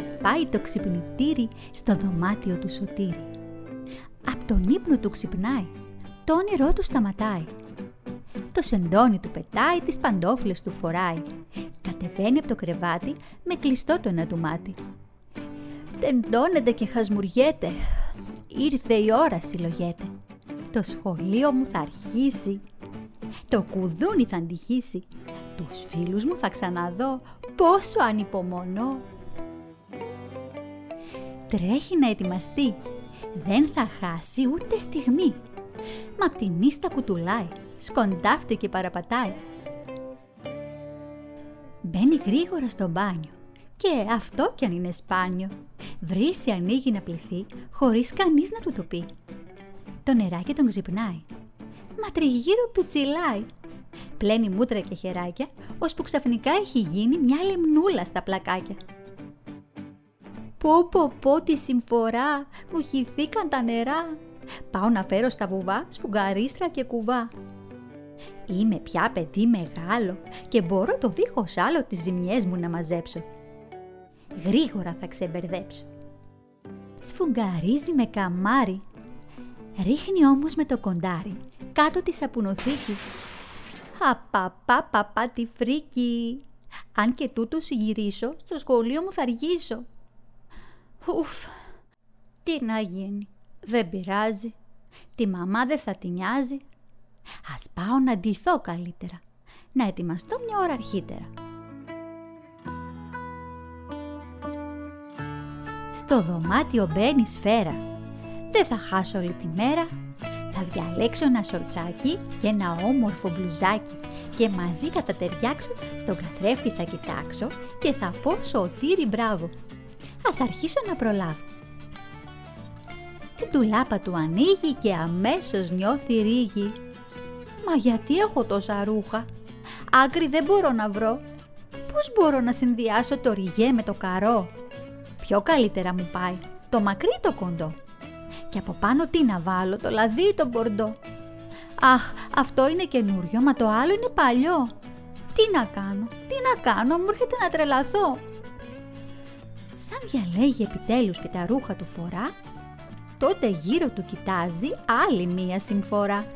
χτυπάει το ξυπνητήρι στο δωμάτιο του Σωτήρη. Απ' τον ύπνο του ξυπνάει, το όνειρό του σταματάει. Το σεντόνι του πετάει, τις παντόφλες του φοράει. Κατεβαίνει από το κρεβάτι με κλειστό το ένα του μάτι. Τεντώνεται και χασμουριέται. Ήρθε η ώρα συλλογέται. Το σχολείο μου θα αρχίσει. Το κουδούνι θα αντυχήσει. Τους φίλους μου θα ξαναδώ. Πόσο ανυπομονώ. Τρέχει να ετοιμαστεί. Δεν θα χάσει ούτε στιγμή. Μα απ' την ίστα κουτουλάει. Σκοντάφτει και παραπατάει. Μπαίνει γρήγορα στο μπάνιο. Και αυτό κι αν είναι σπάνιο. Βρύση ανοίγει να πληθεί χωρίς κανείς να του το πει. Το νεράκι τον ξυπνάει. Μα τριγύρω πιτσιλάει. Πλένει μούτρα και χεράκια, ώσπου ξαφνικά έχει γίνει μια λεμνούλα στα πλακάκια. Πω πω πω τη συμφορά, μου χυθήκαν τα νερά. Πάω να φέρω στα βουβά σφουγγαρίστρα και κουβά. Είμαι πια παιδί μεγάλο και μπορώ το δίχως άλλο τις ζημιές μου να μαζέψω. Γρήγορα θα ξεμπερδέψω. Σφουγγαρίζει με καμάρι. Ρίχνει όμως με το κοντάρι κάτω της σαπουνοθήκη. Απαπαπαπα τη φρίκη. Αν και τούτο συγυρίσω, στο σχολείο μου θα αργήσω. Ουφ, τι να γίνει, δεν πειράζει. Τη μαμά δεν θα τη νοιάζει. Ας πάω να ντυθώ καλύτερα, να ετοιμαστώ μια ώρα αρχίτερα. Στο δωμάτιο μπαίνει σφαίρα. Δεν θα χάσω όλη τη μέρα. Θα διαλέξω ένα σορτσάκι και ένα όμορφο μπλουζάκι και μαζί θα τα ταιριάξω, στον καθρέφτη θα κοιτάξω και θα πω σωτήρι μπράβο. Ας αρχίσω να προλάβω. Την τουλάπα του ανοίγει και αμέσως νιώθει ρίγη. Μα γιατί έχω τόσα ρούχα; Άκρη δεν μπορώ να βρω. Πώς μπορώ να συνδυάσω το ριγέ με το καρό; Πιο καλύτερα μου πάει το μακρύ το κοντό. Και από πάνω τι να βάλω, το λαδί ή το μπορντό. Αχ, αυτό είναι καινούριο, μα το άλλο είναι παλιό. Τι να κάνω, τι να κάνω, μου έρχεται να τρελαθώ. Σαν διαλέγει επιτέλους και τα ρούχα του φορά, τότε γύρω του κοιτάζει άλλη μία συμφορά.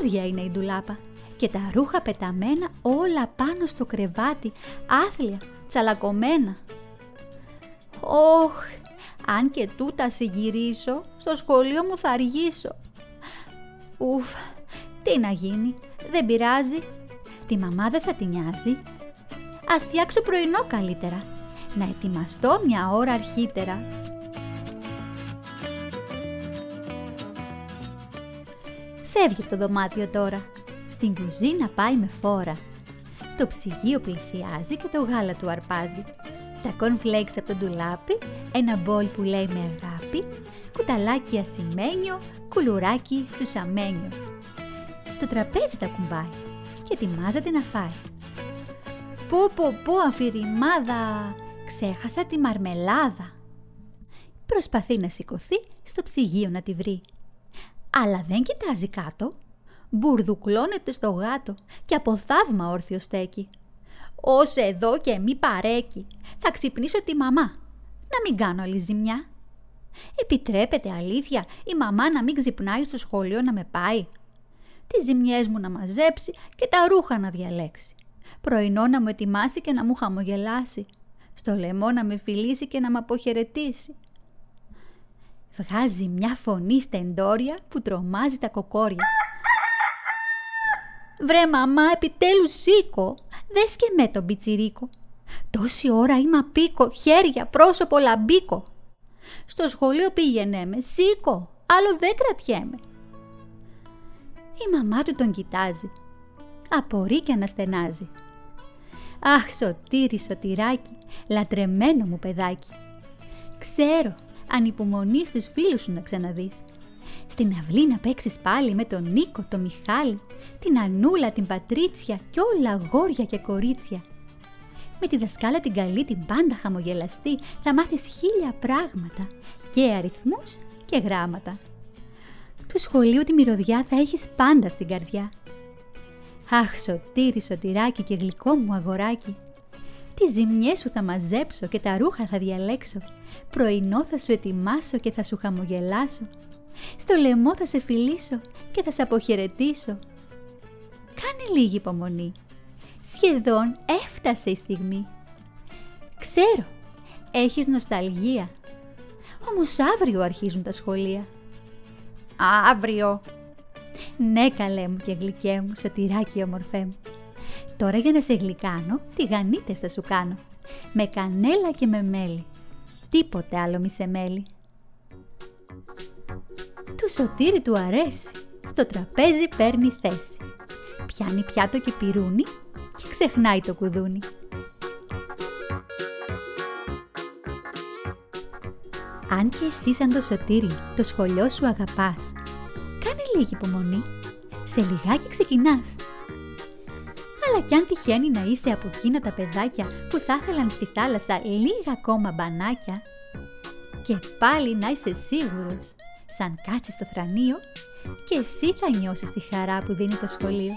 Άδεια είναι η ντουλάπα και τα ρούχα πεταμένα όλα πάνω στο κρεβάτι, άθλια, τσαλακωμένα. Όχ, αν και τούτα συγυρίσω, στο σχολείο μου θα αργήσω. Ουφ, τι να γίνει, δεν πειράζει. Τη μαμά δεν θα τη νοιάζει. Ας φτιάξω πρωινό καλύτερα, να ετοιμαστώ μια ώρα αρχίτερα. Φεύγει το δωμάτιο τώρα. Στην κουζίνα πάει με φόρα. Το ψυγείο πλησιάζει και το γάλα του αρπάζει τα cornflakes από το ντουλάπι, ένα μπολ που λέει με αγάπη, κουταλάκι ασημένιο, κουλουράκι σουσαμένιο. Στο τραπέζι τα κουμπάει και ετοιμάζεται να φάει. Πω πω πω αφηρημάδα, ξέχασα τη μαρμελάδα. Προσπαθεί να σηκωθεί στο ψυγείο να τη βρει. Αλλά δεν κοιτάζει κάτω. Μπουρδουκλώνεται στο γάτο και από θαύμα όρθιο στέκει. Ως εδώ και μη παρέκει. Θα ξυπνήσω τη μαμά. Να μην κάνω άλλη ζημιά. Επιτρέπεται αλήθεια η μαμά να μην ξυπνάει στο σχολείο να με πάει. Τις ζημιές μου να μαζέψει και τα ρούχα να διαλέξει. Πρωινό να μου ετοιμάσει και να μου χαμογελάσει. Στο λαιμό να με φιλήσει και να με αποχαιρετήσει. Βγάζει μια φωνή στεντόρια που τρομάζει τα κοκόρια. Βρε μαμά, επιτέλους σήκω. Δες και με τον πιτσιρίκο. Τόση ώρα είμαι απίκο, χέρια, πρόσωπο, λαμπίκο. Στο σχολείο πήγαινε με, σήκω, άλλο δεν κρατιέμαι. Η μαμά του τον κοιτάζει. Απορεί και αναστενάζει. Αχ, σωτήρι, σωτηράκι, λατρεμένο μου παιδάκι. Ξέρω, ανυπομονείς στους φίλους σου να ξαναδείς στην αυλή να παίξεις πάλι με τον Νίκο, τον Μιχάλη, την Ανούλα, την Πατρίτσια και όλα αγόρια και κορίτσια. Με τη δασκάλα την καλή, την πάντα χαμογελαστή, θα μάθεις χίλια πράγματα και αριθμούς και γράμματα. Του σχολείου τη μυρωδιά θα έχεις πάντα στην καρδιά. Αχ, σωτήρι, σωτηράκι και γλυκό μου αγοράκι. Τις ζημιές σου θα μαζέψω και τα ρούχα θα διαλέξω. Πρωινό θα σου ετοιμάσω και θα σου χαμογελάσω. Στο λαιμό θα σε φιλήσω και θα σε αποχαιρετήσω. Κάνε λίγη υπομονή. Σχεδόν έφτασε η στιγμή. Ξέρω, έχεις νοσταλγία. Όμως αύριο αρχίζουν τα σχολεία. Αύριο! Ναι καλέ μου και γλυκέ μου, σωτηράκι ομορφέ μου. Τώρα για να σε γλυκάνω, τηγανίτες θα σου κάνω. Με κανέλα και με μέλι. Τίποτε άλλο μη σε μέλι. Του σωτήρι του αρέσει. Στο τραπέζι παίρνει θέση. Πιάνει πιάτο και πυρούνι και ξεχνάει το κουδούνι. Αν και εσύ σαν το σωτήρι το σχολείο σου αγαπάς, κάνε λίγη υπομονή. Σε λιγάκι ξεκινάς. Αλλά κι αν τυχαίνει να είσαι από εκείνα τα παιδάκια που θα ήθελαν στη θάλασσα λίγα ακόμα μπανάκια και πάλι να είσαι σίγουρος, σαν κάτσεις στο θρανίο και εσύ θα νιώσεις τη χαρά που δίνει το σχολείο.